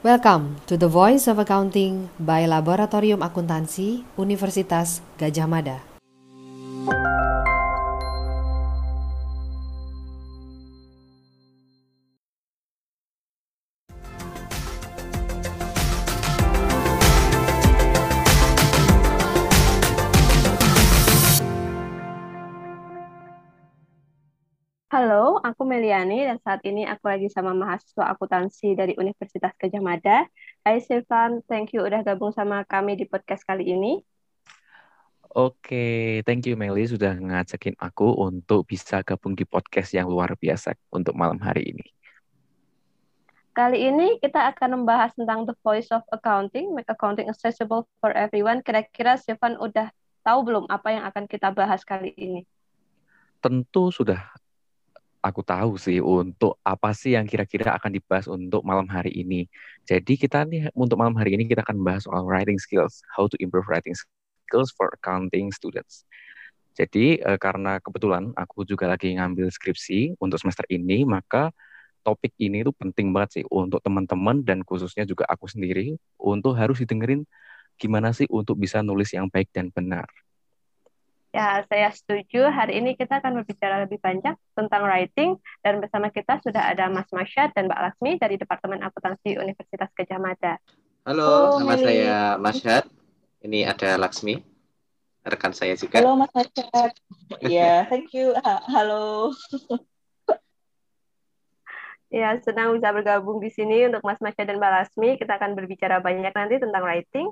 Welcome to the Voice of Accounting by Laboratorium Akuntansi Universitas Gajah Mada. Meliani dan saat ini aku lagi sama mahasiswa akuntansi dari Universitas Gajah Mada. Hai Silvan, thank you udah gabung sama kami di podcast kali ini. Oke, thank you Meli sudah ngajakin aku untuk bisa gabung di podcast yang luar biasa untuk malam hari ini. Kali ini kita akan membahas tentang The Voice of Accounting, Make Accounting Accessible for Everyone. Kira-kira Silvan udah tahu belum apa yang akan kita bahas kali ini? Tentu sudah aku tahu sih untuk apa sih yang kira-kira akan dibahas untuk malam hari ini. Jadi kita nih untuk malam hari ini kita akan bahas soal writing skills, how to improve writing skills for accounting students. Jadi eh, karena kebetulan aku juga lagi ngambil skripsi untuk semester ini, maka topik ini tuh penting banget sih untuk teman-teman dan khususnya juga aku sendiri untuk harus didengerin gimana sih untuk bisa nulis yang baik dan benar. Ya, saya setuju. Hari ini kita akan berbicara lebih banyak tentang writing dan bersama kita sudah ada Mas Masyad dan Mbak Laksmi dari Departemen Akuntansi Universitas Gajah Mada. Halo, nama Meli. saya Masyad. Ini ada Laksmi, rekan saya juga. Halo Mas Masyad. Ya, thank you. Halo. Ya, senang bisa bergabung di sini untuk Mas Masyad dan Mbak Lasmi. Kita akan berbicara banyak nanti tentang writing.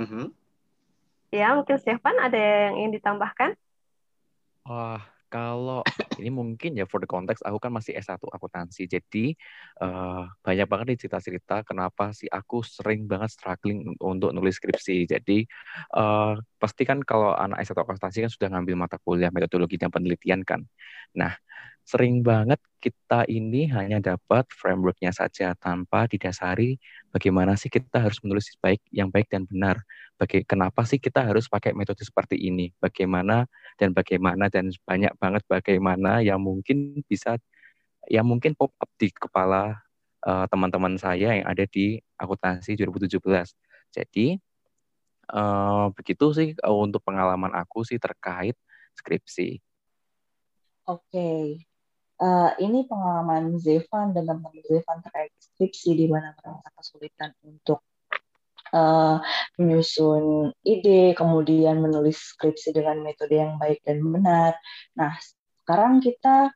Mm -hmm. Ya, mungkin Stefan ada yang ingin ditambahkan? Wah, kalau ini mungkin ya for the context aku kan masih S1 akuntansi. Jadi uh, banyak banget nih cerita-cerita kenapa sih aku sering banget struggling untuk nulis skripsi. Jadi uh, pasti kan kalau anak S1 akuntansi kan sudah ngambil mata kuliah metodologi dan penelitian kan. Nah, sering banget kita ini hanya dapat frameworknya saja tanpa didasari bagaimana sih kita harus menulis baik yang baik dan benar. Baga kenapa sih kita harus pakai metode seperti ini? Bagaimana dan bagaimana dan banyak banget bagaimana yang mungkin bisa yang mungkin pop up di kepala eh, teman-teman uh, saya yang ada di akuntansi 2017. Jadi uh, begitu sih uh, untuk pengalaman aku sih terkait skripsi. Oke, okay uh, ini pengalaman Zevan dan teman-teman Zevan terkait skripsi di mana merasa kesulitan untuk uh, menyusun ide, kemudian menulis skripsi dengan metode yang baik dan benar. Nah, sekarang kita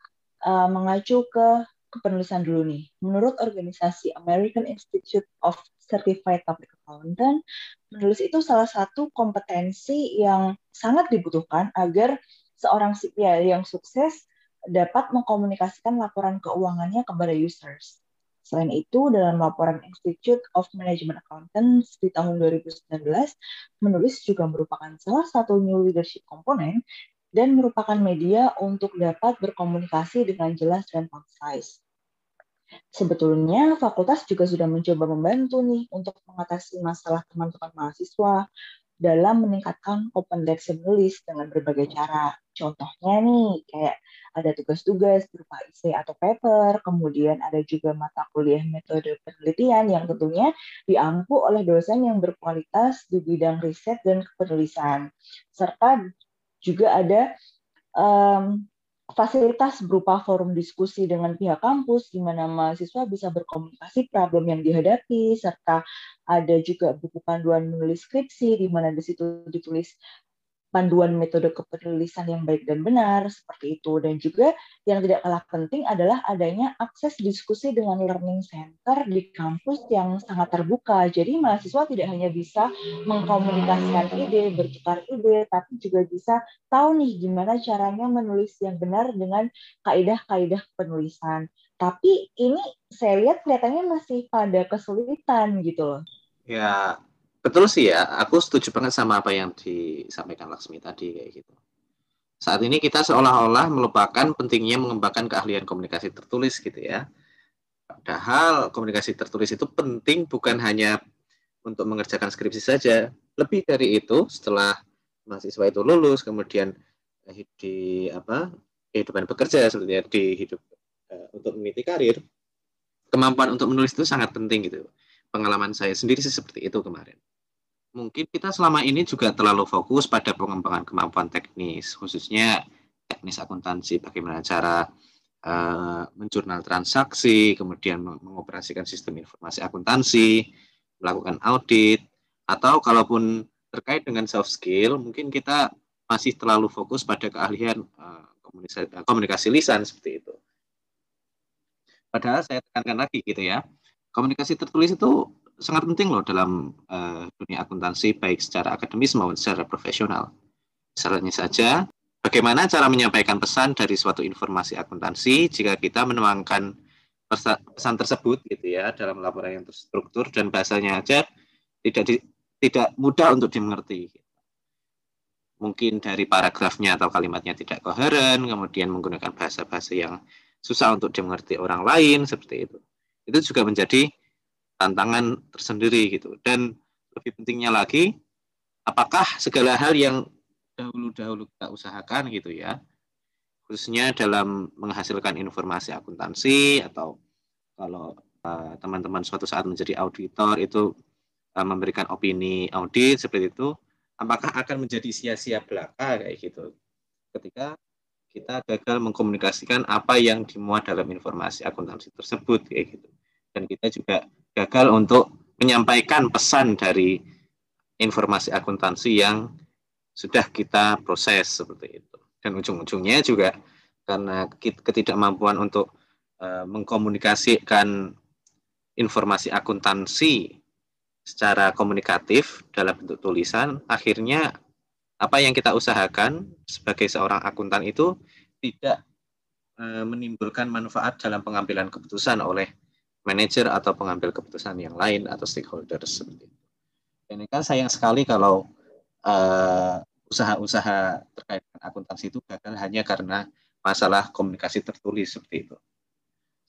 uh, mengacu ke kepenulisan dulu nih. Menurut organisasi American Institute of Certified Public Accountant, menulis itu salah satu kompetensi yang sangat dibutuhkan agar seorang CPA yang sukses dapat mengkomunikasikan laporan keuangannya kepada users. Selain itu, dalam laporan Institute of Management Accountants di tahun 2019, menulis juga merupakan salah satu new leadership komponen dan merupakan media untuk dapat berkomunikasi dengan jelas dan concise. Sebetulnya, fakultas juga sudah mencoba membantu nih untuk mengatasi masalah teman-teman mahasiswa dalam meningkatkan kompetensi menulis dengan berbagai cara. Contohnya nih, kayak ada tugas-tugas berupa essay atau paper, kemudian ada juga mata kuliah metode penelitian yang tentunya diampu oleh dosen yang berkualitas di bidang riset dan penulisan. Serta juga ada um, fasilitas berupa forum diskusi dengan pihak kampus di mana mahasiswa bisa berkomunikasi problem yang dihadapi serta ada juga buku panduan menulis skripsi di mana di situ ditulis panduan metode kepenulisan yang baik dan benar seperti itu. Dan juga yang tidak kalah penting adalah adanya akses diskusi dengan learning center di kampus yang sangat terbuka. Jadi mahasiswa tidak hanya bisa mengkomunikasikan ide bertukar ide tapi juga bisa tahu nih gimana caranya menulis yang benar dengan kaidah-kaidah penulisan. Tapi ini saya lihat kelihatannya masih pada kesulitan gitu loh. Ya betul sih ya, aku setuju banget sama apa yang disampaikan Laksmi tadi kayak gitu. Saat ini kita seolah-olah melupakan pentingnya mengembangkan keahlian komunikasi tertulis gitu ya. Padahal komunikasi tertulis itu penting bukan hanya untuk mengerjakan skripsi saja. Lebih dari itu, setelah mahasiswa itu lulus, kemudian di apa kehidupan bekerja sebenarnya di hidup uh, untuk meniti karir, kemampuan untuk menulis itu sangat penting gitu. Pengalaman saya sendiri sih seperti itu kemarin. Mungkin kita selama ini juga terlalu fokus pada pengembangan kemampuan teknis, khususnya teknis akuntansi, bagaimana cara uh, menjurnal transaksi, kemudian mengoperasikan sistem informasi akuntansi, melakukan audit, atau kalaupun terkait dengan soft skill, mungkin kita masih terlalu fokus pada keahlian uh, komunikasi, komunikasi lisan seperti itu. Padahal saya tekankan lagi gitu ya, komunikasi tertulis itu sangat penting loh dalam uh, dunia akuntansi baik secara akademis maupun secara profesional. Misalnya saja, bagaimana cara menyampaikan pesan dari suatu informasi akuntansi jika kita menuangkan pesan tersebut gitu ya dalam laporan yang terstruktur dan bahasanya aja tidak di, tidak mudah untuk dimengerti. Mungkin dari paragrafnya atau kalimatnya tidak koheren, kemudian menggunakan bahasa-bahasa yang susah untuk dimengerti orang lain seperti itu. Itu juga menjadi tantangan tersendiri gitu. Dan lebih pentingnya lagi, apakah segala hal yang dahulu-dahulu kita usahakan gitu ya, khususnya dalam menghasilkan informasi akuntansi atau kalau eh, teman-teman uh, suatu saat menjadi auditor itu uh, memberikan opini audit seperti itu, apakah akan menjadi sia-sia belaka kayak gitu ketika kita gagal mengkomunikasikan apa yang dimuat dalam informasi akuntansi tersebut kayak gitu. Dan kita juga gagal untuk menyampaikan pesan dari informasi akuntansi yang sudah kita proses seperti itu. Dan ujung-ujungnya juga karena ketidakmampuan untuk uh, mengkomunikasikan informasi akuntansi secara komunikatif dalam bentuk tulisan, akhirnya apa yang kita usahakan sebagai seorang akuntan itu tidak e, menimbulkan manfaat dalam pengambilan keputusan oleh manajer atau pengambil keputusan yang lain atau stakeholders seperti itu. Ini kan sayang sekali kalau usaha usaha-usaha terkait dengan akuntansi itu gagal hanya karena masalah komunikasi tertulis seperti itu.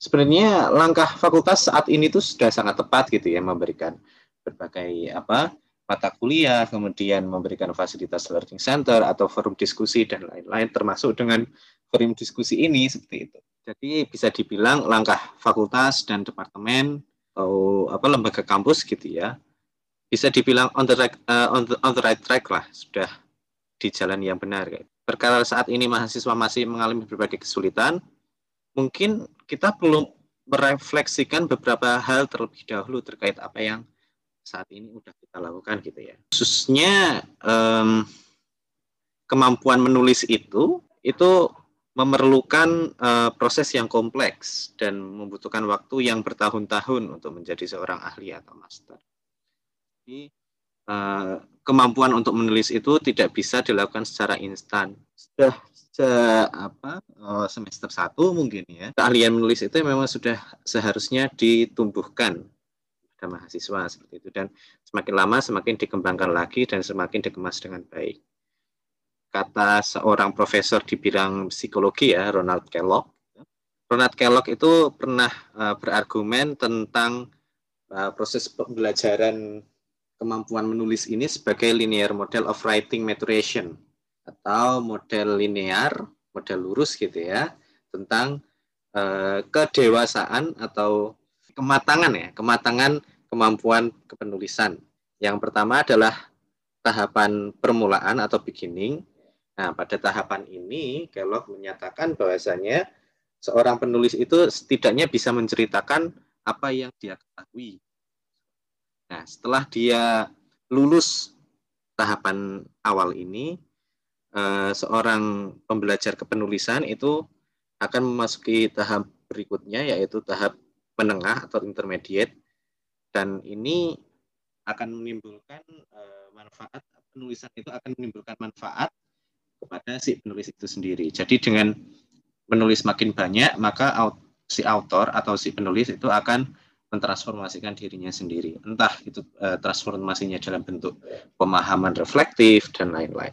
Sebenarnya langkah fakultas saat ini tuh sudah sangat tepat gitu ya memberikan berbagai apa mata kuliah, kemudian memberikan fasilitas learning center atau forum diskusi dan lain-lain termasuk dengan forum diskusi ini seperti itu. Jadi bisa dibilang langkah fakultas dan departemen atau apa lembaga kampus gitu ya. Bisa dibilang on the right, uh, on, the, on the right track lah, sudah di jalan yang benar. Perkara saat ini mahasiswa masih mengalami berbagai kesulitan, mungkin kita perlu merefleksikan beberapa hal terlebih dahulu terkait apa yang saat ini sudah kita lakukan gitu ya. Khususnya um, kemampuan menulis itu itu memerlukan uh, proses yang kompleks dan membutuhkan waktu yang bertahun-tahun untuk menjadi seorang ahli atau master. Jadi uh, kemampuan untuk menulis itu tidak bisa dilakukan secara instan. Sudah se apa uh, semester satu mungkin ya keahlian menulis itu memang sudah seharusnya ditumbuhkan pada mahasiswa seperti itu dan semakin lama semakin dikembangkan lagi dan semakin dikemas dengan baik. Kata seorang profesor di bidang psikologi ya Ronald Kellogg. Ronald Kellogg itu pernah uh, berargumen tentang uh, proses pembelajaran kemampuan menulis ini sebagai linear model of writing maturation atau model linear, model lurus gitu ya, tentang uh, kedewasaan atau kematangan ya, kematangan kemampuan kepenulisan. Yang pertama adalah tahapan permulaan atau beginning. Nah, pada tahapan ini Kellogg menyatakan bahwasanya seorang penulis itu setidaknya bisa menceritakan apa yang dia ketahui. Nah, setelah dia lulus tahapan awal ini, eh, seorang pembelajar kepenulisan itu akan memasuki tahap berikutnya yaitu tahap menengah atau intermediate dan ini akan menimbulkan uh, manfaat penulisan itu akan menimbulkan manfaat kepada si penulis itu sendiri. Jadi dengan menulis makin banyak maka si autor atau si penulis itu akan mentransformasikan dirinya sendiri. Entah itu uh, transformasinya dalam bentuk pemahaman reflektif dan lain-lain.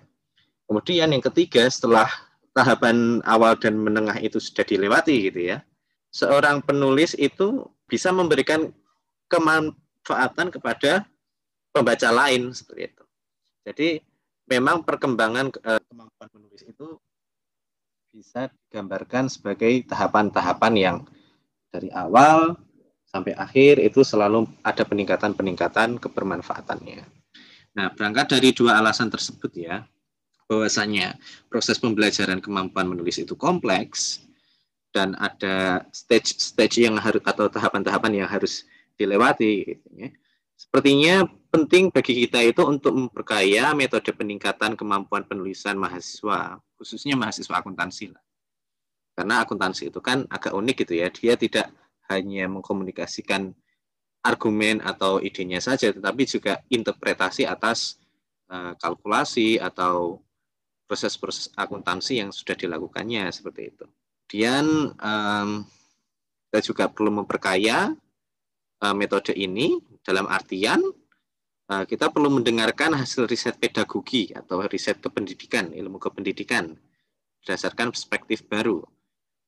Kemudian yang ketiga setelah tahapan awal dan menengah itu sudah dilewati gitu ya. Seorang penulis itu bisa memberikan kemanfaatan kepada pembaca lain seperti itu. Jadi memang perkembangan eh, kemampuan menulis itu bisa digambarkan sebagai tahapan-tahapan yang dari awal sampai akhir itu selalu ada peningkatan-peningkatan kebermanfaatannya. Nah, berangkat dari dua alasan tersebut ya, bahwasanya proses pembelajaran kemampuan menulis itu kompleks dan ada stage-stage yang harus atau tahapan-tahapan yang harus dilewati gitu ya. Sepertinya penting bagi kita itu untuk memperkaya metode peningkatan kemampuan penulisan mahasiswa, khususnya mahasiswa akuntansi lah. Karena akuntansi itu kan agak unik gitu ya, dia tidak hanya mengkomunikasikan argumen atau idenya saja, tetapi juga interpretasi atas uh, kalkulasi atau proses-proses akuntansi yang sudah dilakukannya seperti itu. Kemudian um, kita juga perlu memperkaya uh, metode ini dalam artian uh, kita perlu mendengarkan hasil riset pedagogi atau riset kependidikan, ilmu kependidikan berdasarkan perspektif baru.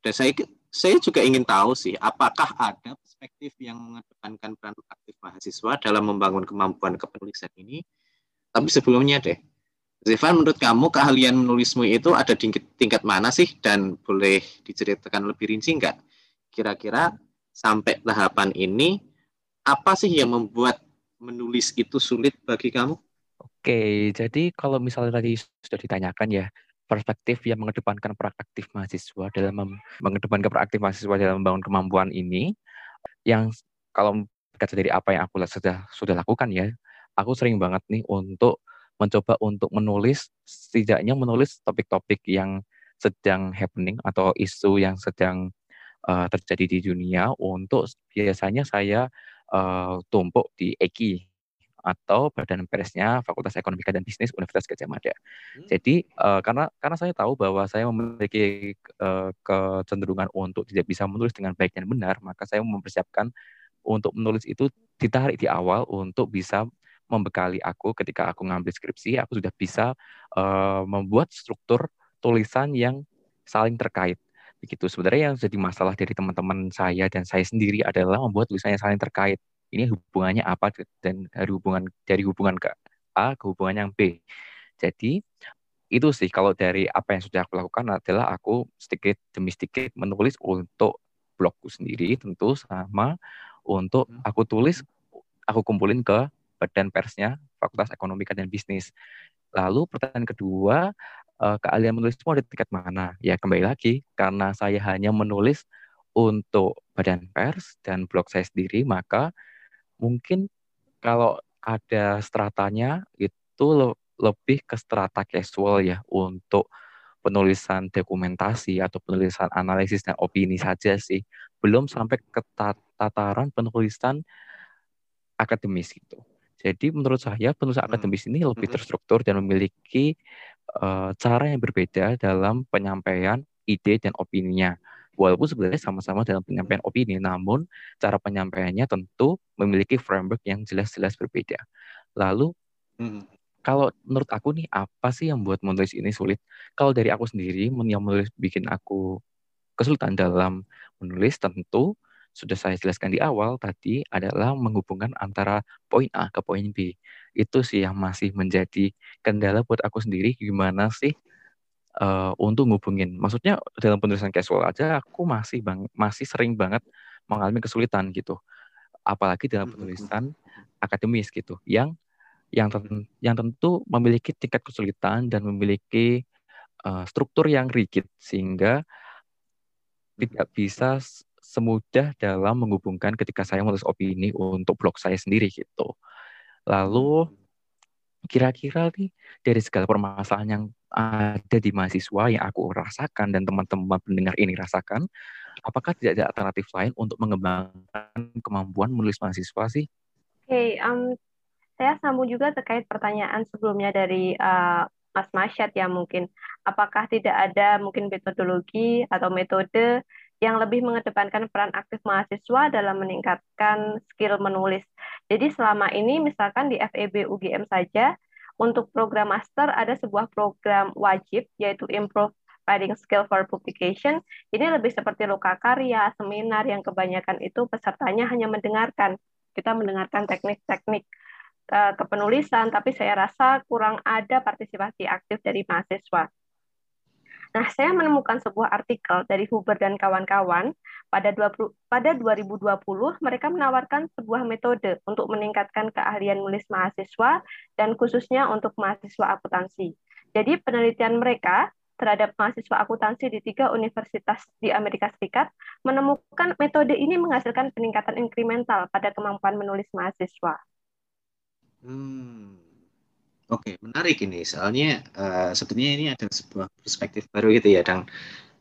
Dan saya saya juga ingin tahu sih, apakah ada perspektif yang mengedepankan peran aktif mahasiswa dalam membangun kemampuan kepenulisan ini? Tapi sebelumnya deh, Zevan, menurut kamu keahlian menulismu itu ada di tingkat mana sih? Dan boleh diceritakan lebih rinci nggak? Kira-kira sampai tahapan ini, apa sih yang membuat menulis itu sulit bagi kamu? Oke, jadi kalau misalnya tadi sudah ditanyakan ya, perspektif yang mengedepankan peran aktif mahasiswa dalam mengedepankan peran aktif mahasiswa dalam membangun kemampuan ini yang kalau kata dari apa yang aku sudah sudah lakukan ya aku sering banget nih untuk mencoba untuk menulis setidaknya menulis topik-topik yang sedang happening atau isu yang sedang uh, terjadi di dunia untuk biasanya saya uh, tumpuk di EKI atau badan persnya Fakultas Ekonomi dan Bisnis Universitas Gajah Mada. Hmm. Jadi uh, karena karena saya tahu bahwa saya memiliki uh, kecenderungan untuk tidak bisa menulis dengan baik dan benar, maka saya mempersiapkan untuk menulis itu ditarik di awal untuk bisa membekali aku ketika aku ngambil skripsi, aku sudah bisa uh, membuat struktur tulisan yang saling terkait begitu sebenarnya yang jadi masalah dari teman-teman saya dan saya sendiri adalah membuat tulisan yang saling terkait ini hubungannya apa dan dari hubungan dari hubungan ke A ke hubungan yang B. Jadi itu sih kalau dari apa yang sudah aku lakukan adalah aku sedikit demi sedikit menulis untuk blogku sendiri tentu sama untuk hmm. aku tulis aku kumpulin ke badan persnya Fakultas Ekonomi dan Bisnis. Lalu pertanyaan kedua, eh, keahlian menulismu ada tingkat mana? Ya kembali lagi karena saya hanya menulis untuk badan pers dan blog saya sendiri, maka mungkin kalau ada stratanya itu le lebih ke strata casual ya untuk penulisan dokumentasi atau penulisan analisis dan opini saja sih belum sampai ke tataran penulisan akademis gitu jadi menurut saya penulisan hmm. akademis ini lebih hmm. terstruktur dan memiliki uh, cara yang berbeda dalam penyampaian ide dan opininya walaupun sebenarnya sama-sama dalam penyampaian opini, namun cara penyampaiannya tentu memiliki framework yang jelas-jelas berbeda. Lalu, hmm. kalau menurut aku nih, apa sih yang buat menulis ini sulit? Kalau dari aku sendiri, yang menulis bikin aku kesulitan dalam menulis tentu sudah saya jelaskan di awal tadi adalah menghubungkan antara poin A ke poin B. Itu sih yang masih menjadi kendala buat aku sendiri gimana sih uh, untuk ngubungin. Maksudnya dalam penulisan casual aja aku masih bang masih sering banget mengalami kesulitan gitu. Apalagi dalam hmm, hmm, hmm. penulisan akademis gitu yang yang ten, yang tentu memiliki tingkat kesulitan dan memiliki uh, struktur yang rigid sehingga tidak bisa semudah dalam menghubungkan ketika saya menulis opini untuk blog saya sendiri gitu. Lalu kira-kira nih dari segala permasalahan yang ada di mahasiswa yang aku rasakan dan teman-teman pendengar ini rasakan, apakah tidak ada alternatif lain untuk mengembangkan kemampuan menulis mahasiswa sih? Oke, okay, um, saya sambung juga terkait pertanyaan sebelumnya dari uh, Mas Masyad ya mungkin, apakah tidak ada mungkin metodologi atau metode yang lebih mengedepankan peran aktif mahasiswa dalam meningkatkan skill menulis. Jadi selama ini misalkan di FEB UGM saja untuk program master ada sebuah program wajib yaitu Improve Writing Skill for Publication. Ini lebih seperti luka karya, seminar yang kebanyakan itu pesertanya hanya mendengarkan. Kita mendengarkan teknik-teknik uh, kepenulisan, tapi saya rasa kurang ada partisipasi aktif dari mahasiswa. Nah, saya menemukan sebuah artikel dari Huber dan kawan-kawan Pada 20 pada 2020 mereka menawarkan sebuah metode untuk meningkatkan keahlian menulis mahasiswa dan khususnya untuk mahasiswa akuntansi. Jadi penelitian mereka terhadap mahasiswa akuntansi di tiga universitas di Amerika Serikat menemukan metode ini menghasilkan peningkatan inkremental pada kemampuan menulis mahasiswa. Hmm. Oke, menarik ini. Soalnya uh, sebenarnya ini ada sebuah perspektif baru gitu ya, dan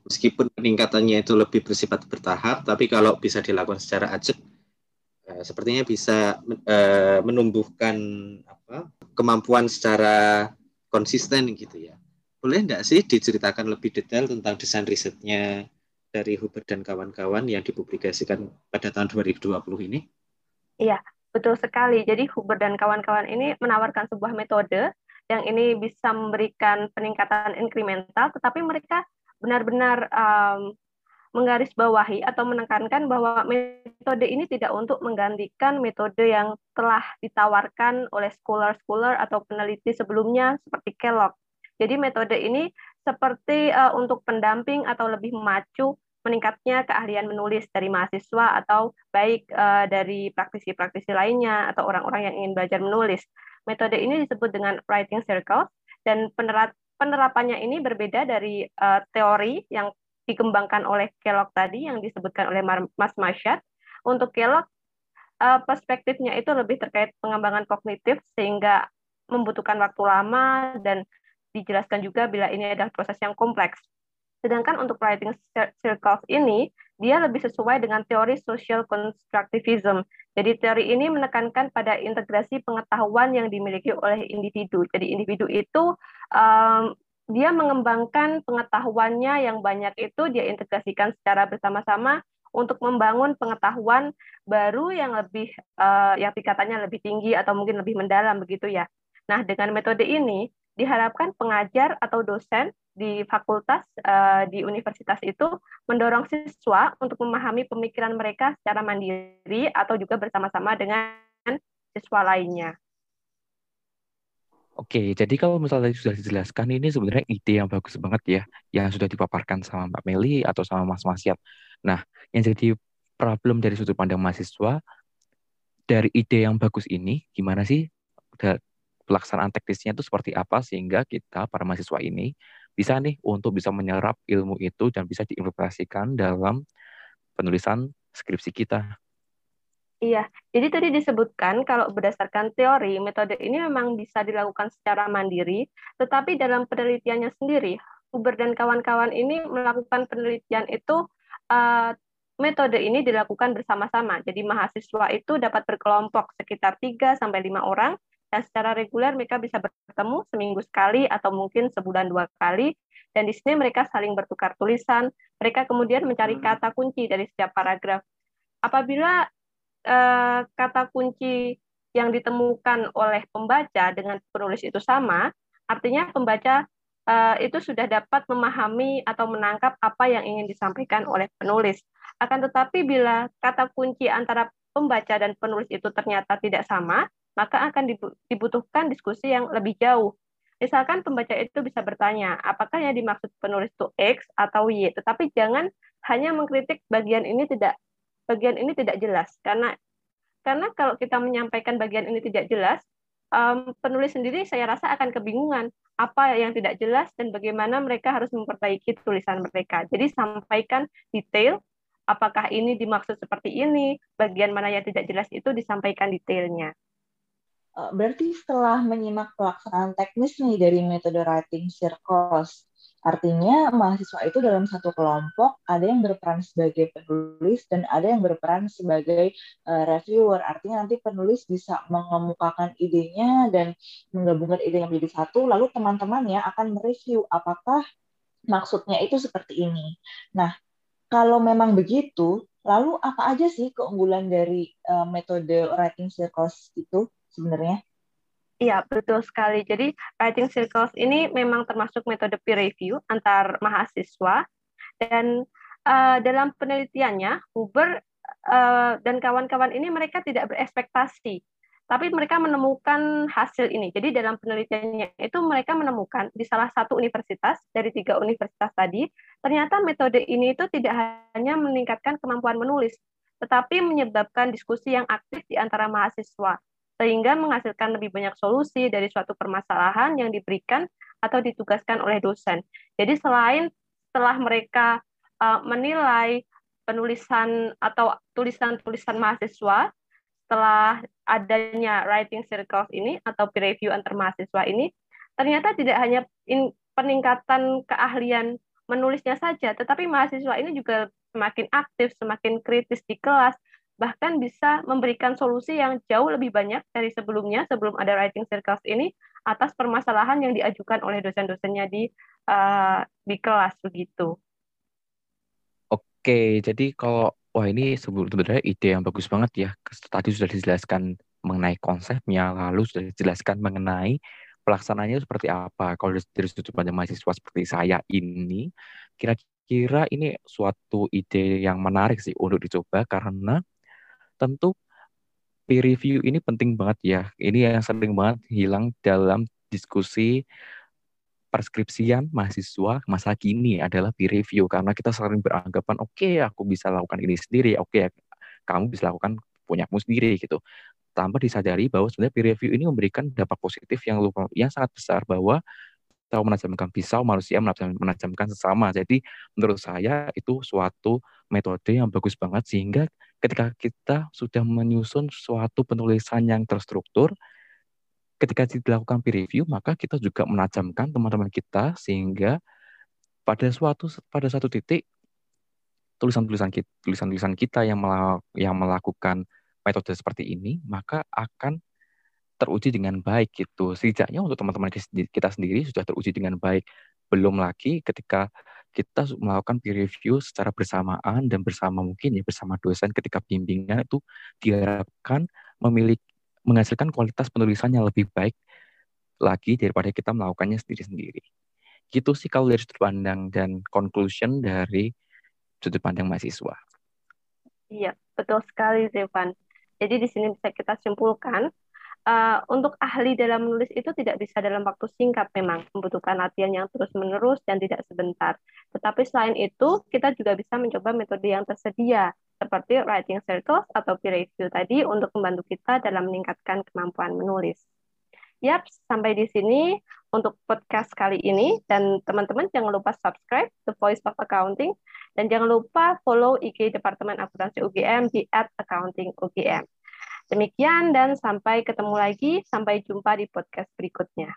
meskipun peningkatannya itu lebih bersifat bertahap, tapi kalau bisa dilakukan secara ajak, uh, sepertinya bisa uh, menumbuhkan apa kemampuan secara konsisten gitu ya. Boleh enggak sih diceritakan lebih detail tentang desain risetnya dari Huber dan kawan-kawan yang dipublikasikan pada tahun 2020 ini? Iya, betul sekali. Jadi Huber dan kawan-kawan ini menawarkan sebuah metode yang ini bisa memberikan peningkatan inkremental, tetapi mereka benar-benar um, menggarisbawahi atau menekankan bahwa metode ini tidak untuk menggantikan metode yang telah ditawarkan oleh scholar-scholar atau peneliti sebelumnya seperti Kellogg. Jadi metode ini seperti uh, untuk pendamping atau lebih memacu meningkatnya keahlian menulis dari mahasiswa atau baik uh, dari praktisi-praktisi lainnya atau orang-orang yang ingin belajar menulis. Metode ini disebut dengan writing circle dan penerapannya ini berbeda dari uh, teori yang dikembangkan oleh Kellogg tadi yang disebutkan oleh Mas Masyad. Untuk Kellogg, uh, perspektifnya itu lebih terkait pengembangan kognitif sehingga membutuhkan waktu lama dan dijelaskan juga bila ini adalah proses yang kompleks. Sedangkan untuk writing circles ini, dia lebih sesuai dengan teori social constructivism. Jadi teori ini menekankan pada integrasi pengetahuan yang dimiliki oleh individu. Jadi individu itu um, dia mengembangkan pengetahuannya yang banyak itu dia integrasikan secara bersama-sama untuk membangun pengetahuan baru yang lebih uh, yang tingkatannya lebih tinggi atau mungkin lebih mendalam begitu ya. Nah, dengan metode ini diharapkan pengajar atau dosen di fakultas uh, di universitas itu mendorong siswa untuk memahami pemikiran mereka secara mandiri atau juga bersama-sama dengan siswa lainnya. Oke, jadi kalau misalnya sudah dijelaskan ini sebenarnya ide yang bagus banget ya, yang sudah dipaparkan sama Mbak Meli atau sama Mas Masyat. Nah, yang jadi problem dari sudut pandang mahasiswa dari ide yang bagus ini, gimana sih pelaksanaan teknisnya itu seperti apa sehingga kita para mahasiswa ini bisa nih untuk bisa menyerap ilmu itu dan bisa diimplementasikan dalam penulisan skripsi kita. Iya, jadi tadi disebutkan kalau berdasarkan teori, metode ini memang bisa dilakukan secara mandiri, tetapi dalam penelitiannya sendiri, Huber dan kawan-kawan ini melakukan penelitian itu, uh, metode ini dilakukan bersama-sama. Jadi mahasiswa itu dapat berkelompok sekitar 3 sampai 5 orang dan secara reguler mereka bisa bertemu seminggu sekali atau mungkin sebulan dua kali. Dan di sini mereka saling bertukar tulisan. Mereka kemudian mencari hmm. kata kunci dari setiap paragraf. Apabila eh, kata kunci yang ditemukan oleh pembaca dengan penulis itu sama artinya pembaca eh, itu sudah dapat memahami atau menangkap apa yang ingin disampaikan oleh penulis. Akan tetapi bila kata kunci antara pembaca dan penulis itu ternyata tidak sama maka akan dibutuhkan diskusi yang lebih jauh. Misalkan pembaca itu bisa bertanya, apakah yang dimaksud penulis itu X atau Y, tetapi jangan hanya mengkritik bagian ini tidak bagian ini tidak jelas karena karena kalau kita menyampaikan bagian ini tidak jelas, um, penulis sendiri saya rasa akan kebingungan apa yang tidak jelas dan bagaimana mereka harus memperbaiki tulisan mereka. Jadi sampaikan detail apakah ini dimaksud seperti ini, bagian mana yang tidak jelas itu disampaikan detailnya. Eh, berarti setelah menyimak pelaksanaan teknis nih dari metode writing circles, artinya mahasiswa itu dalam satu kelompok ada yang berperan sebagai penulis dan ada yang berperan sebagai uh, reviewer. Artinya nanti penulis bisa mengemukakan idenya dan menggabungkan idenya menjadi satu, lalu teman-temannya akan mereview apakah maksudnya itu seperti ini. Nah, kalau memang begitu, lalu apa aja sih keunggulan dari uh, metode writing circles itu? Sebenarnya? Iya, betul sekali. Jadi, writing circles ini memang termasuk metode peer review antar mahasiswa. Dan uh, dalam penelitiannya, Huber uh, dan kawan-kawan ini mereka tidak berekspektasi tapi mereka menemukan hasil ini. Jadi dalam penelitiannya itu mereka menemukan di salah satu universitas dari tiga universitas tadi, ternyata metode ini itu tidak hanya meningkatkan kemampuan menulis, tetapi menyebabkan diskusi yang aktif di antara mahasiswa, sehingga menghasilkan lebih banyak solusi dari suatu permasalahan yang diberikan atau ditugaskan oleh dosen. Jadi selain setelah mereka uh, menilai penulisan atau tulisan-tulisan mahasiswa setelah adanya writing circles ini atau peer review antar mahasiswa ini, ternyata tidak hanya in, peningkatan keahlian menulisnya saja, tetapi mahasiswa ini juga semakin aktif, semakin kritis di kelas, bahkan bisa memberikan solusi yang jauh lebih banyak dari sebelumnya, sebelum ada writing circles ini, atas permasalahan yang diajukan oleh dosen-dosennya di uh, di kelas begitu. Oke, jadi kalau Wah ini sebenarnya ide yang bagus banget ya. Tadi sudah dijelaskan mengenai konsepnya, lalu sudah dijelaskan mengenai pelaksanaannya seperti apa. Kalau dari sudut pandang mahasiswa seperti saya ini, kira-kira ini suatu ide yang menarik sih untuk dicoba karena tentu peer review ini penting banget ya. Ini yang sering banget hilang dalam diskusi perskripsian mahasiswa masa kini adalah peer review karena kita sering beranggapan oke okay, aku bisa lakukan ini sendiri. Oke okay, kamu bisa lakukan punyamu sendiri gitu. Tanpa disadari bahwa sebenarnya peer review ini memberikan dampak positif yang lupa, yang sangat besar bahwa tahu menajamkan pisau manusia menajamkan sesama. Jadi menurut saya itu suatu metode yang bagus banget sehingga ketika kita sudah menyusun suatu penulisan yang terstruktur ketika dilakukan peer review maka kita juga menajamkan teman-teman kita sehingga pada suatu pada satu titik tulisan-tulisan kita, tulisan-tulisan kita yang yang melakukan metode seperti ini maka akan teruji dengan baik gitu. Setidaknya untuk teman-teman kita sendiri sudah teruji dengan baik. Belum lagi ketika kita melakukan peer review secara bersamaan dan bersama mungkin ya bersama dosen ketika bimbingan itu diharapkan memiliki menghasilkan kualitas penulisan yang lebih baik lagi daripada kita melakukannya sendiri-sendiri. Gitu sih kalau dari sudut pandang dan conclusion dari sudut pandang mahasiswa. Iya, betul sekali Zevan. Jadi di sini bisa kita simpulkan uh, untuk ahli dalam menulis itu tidak bisa dalam waktu singkat memang membutuhkan latihan yang terus-menerus dan tidak sebentar. Tetapi selain itu, kita juga bisa mencoba metode yang tersedia seperti writing circles atau peer review tadi untuk membantu kita dalam meningkatkan kemampuan menulis. Yap, sampai di sini untuk podcast kali ini dan teman-teman jangan lupa subscribe The Voice of Accounting dan jangan lupa follow IG Departemen Akuntansi UGM di @accountingugm. Demikian dan sampai ketemu lagi, sampai jumpa di podcast berikutnya.